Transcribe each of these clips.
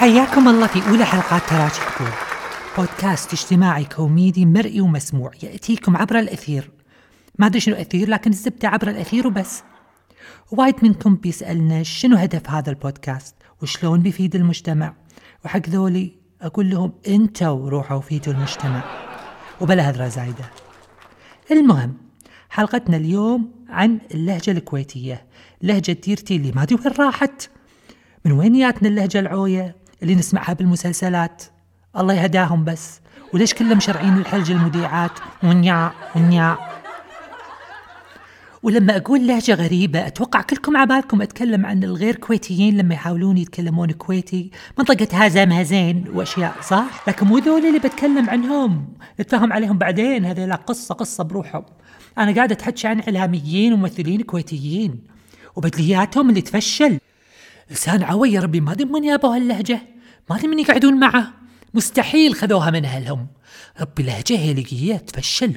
حياكم الله في أولى حلقات تراجي تقول بودكاست اجتماعي كوميدي مرئي ومسموع يأتيكم عبر الأثير. ما أدري شنو أثير لكن الزبدة عبر الأثير وبس. وايد منكم بيسألنا شنو هدف هذا البودكاست وشلون بيفيد المجتمع. وحق ذولي أقول لهم أنتوا روحوا فيدوا المجتمع. وبلا هذرة زايدة. المهم حلقتنا اليوم عن اللهجة الكويتية لهجة ديرتي اللي ما أدري وين راحت. من وين جاتنا اللهجة العوية؟ اللي نسمعها بالمسلسلات. الله يهداهم بس. وليش كلهم مشرعين الحلج المذيعات؟ ونيا ونيا. ولما أقول لهجة غريبة أتوقع كلكم عبالكم أتكلم عن الغير كويتيين لما يحاولون يتكلمون كويتي. منطقة هذا مهزين وأشياء صح؟ لكن مو ذول اللي بتكلم عنهم. نتفاهم عليهم بعدين. هذه لا قصة قصة بروحهم. أنا قاعدة أتحكي عن إعلاميين وممثلين كويتيين. وبدلياتهم اللي تفشل. لسان عوي يا ربي ما ادري من جابوا هاللهجة ما ادري من يقعدون معه مستحيل خذوها من أهلهم. ربي لهجة هيليقية تفشل.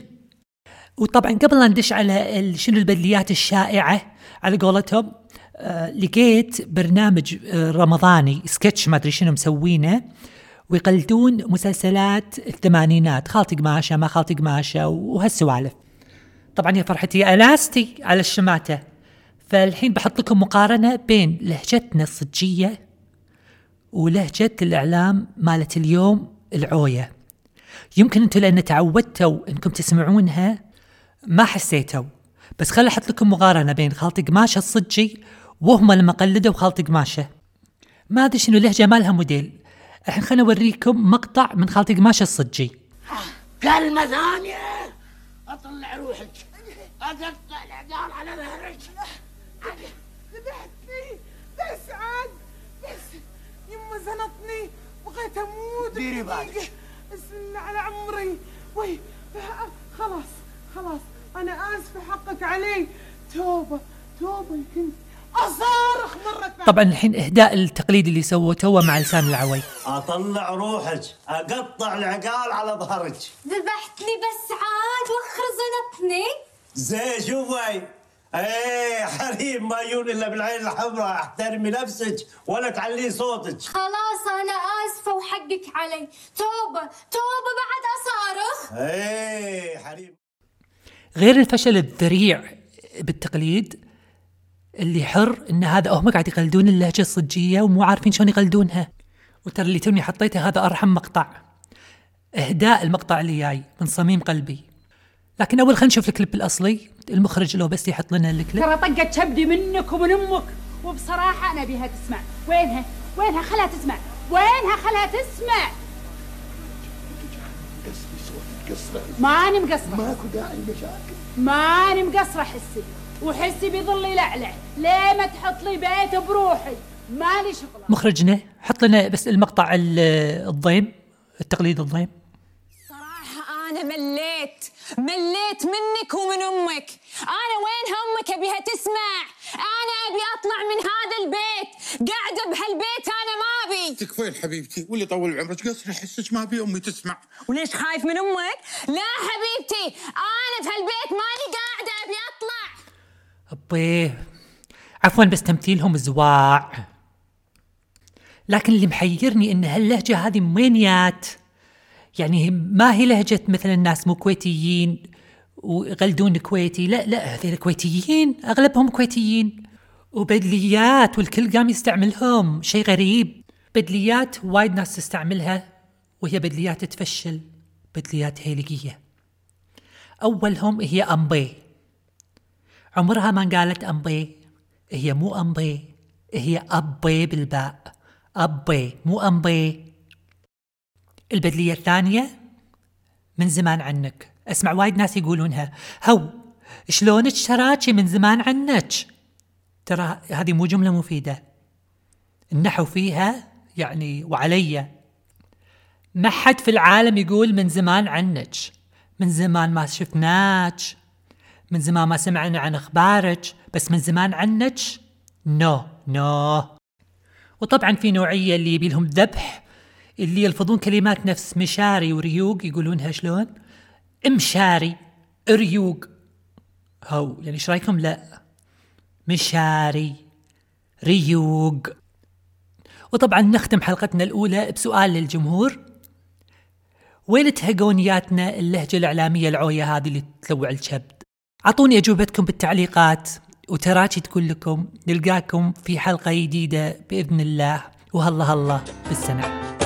وطبعا قبل لا ندش على شنو البدليات الشائعة على قولتهم آه لقيت برنامج آه رمضاني سكتش ما أدري شنو مسوينه ويقلدون مسلسلات الثمانينات خالتي قماشة ما خالتي قماشة وهالسوالف. طبعا يا فرحتي ألاستي على الشماتة. فالحين بحط لكم مقارنة بين لهجتنا الصجية ولهجة الإعلام مالت اليوم العوية. يمكن أنتم لأن تعودتوا إنكم تسمعونها ما حسيتوا. بس خل أحط لكم مقارنة بين خالتي قماشة الصجي وهم لما قلدوا خالتي قماشة. ما أدري شنو لهجة مالها موديل. الحين خليني أوريكم مقطع من خالتي قماشة الصجي. كلمة ثانية أطلع روحك. أقطع العقال على ظهرك ذبحتني بس عاد بس يما زنطني. بغيت أموت. ديري بالك. بسم الله على عمري. وي. خلاص. خلاص. أنا آسفة حقك علي. توبة. توبة كنت أصارخ مرة ثانية. طبعا الحين إهداء التقليد اللي سووه مع لسان العوي. أطلع روحك. أقطع العقال على ظهرك. ذبحتني بس عاد وخر زنطني زين شوفي إيه حريم ما يون إلا بالعين الحمراء. احترمي نفسك ولا تعلي صوتك. خلاص أنا آسفة وحقك علي. توبة توبة بعد اصارخ إيه حريم. غير الفشل الذريع بالتقليد اللي حر إن هذا هم قاعد يقلدون اللهجة الصجية ومو عارفين شلون يقلدونها. وترى اللي توني حطيته هذا أرحم مقطع. إهداء المقطع اللي جاي من صميم قلبي. لكن أول خلينا نشوف الكليب الأصلي. المخرج لو بس يحط لنا الكليب. ترى طقت شبدي منك ومن أمك. وبصراحة أنا أبيها تسمع. وينها؟ وينها؟ خلها تسمع. وينها؟ خلها تسمع. ماني مقصرة. ماكو داعي المشاكل ماني مقصرة حسي. وحسي بيظل يلعلع ليه ما تحط لي بيت بروحي؟ مالي شغلة. مخرجنا حط لنا بس المقطع ال- الضيم التقليد الضيم. أنا مليت مليت منك ومن أمك. أنا وين همك أبيها تسمع أنا أبي أطلع من هذا البيت. قاعدة بهالبيت أنا ما أبي. تكفين حبيبتي؟ واللي طول بعمرك قصر احسك ما أبي أمي تسمع؟ وليش خايف من أمك؟ لا حبيبتي أنا في هالبيت ماني قاعدة أبي أطلع. أبيه عفوا بس تمثيلهم زواع. لكن اللي محيرني إن هاللهجة هذه من وين جات يعني ما هي لهجة مثلا الناس مو كويتيين ويغلدون كويتي؟ لا لا هذول كويتيين أغلبهم كويتيين. وبدليات والكل قام يستعملهم شيء غريب. بدليات وايد ناس تستعملها وهي بدليات تفشل بدليات هيلقية أولهم هي أمبي. عمرها ما قالت أمبي. هي مو أمبي هي أبي بالباء. أبي مو أمبي. البدلية الثانية من زمان عنك. أسمع وايد ناس يقولونها. هو شلونك تراكي من زمان عنك؟ ترى هذه مو جملة مفيدة. النحو فيها يعني وعلي. ما حد في العالم يقول من زمان عنك. من زمان ما شفناك. من زمان ما سمعنا عن أخبارك. بس من زمان عنك؟ نو نو. وطبعا في نوعية اللي يبي لهم ذبح. اللي يلفظون كلمات نفس مشاري وريوق يقولونها شلون؟ مشاري ريوق. هو يعني إيش رأيكم؟ لا. مشاري ريوق. وطبعا نختم حلقتنا الأولى بسؤال للجمهور. وين تهقونياتنا اللهجة الإعلامية العوية هذه اللي تلوع الشبد؟ أعطوني أجوبتكم بالتعليقات وتراجي تقول لكم نلقاكم في حلقة جديدة بإذن الله. وهلا هلا بالسنة.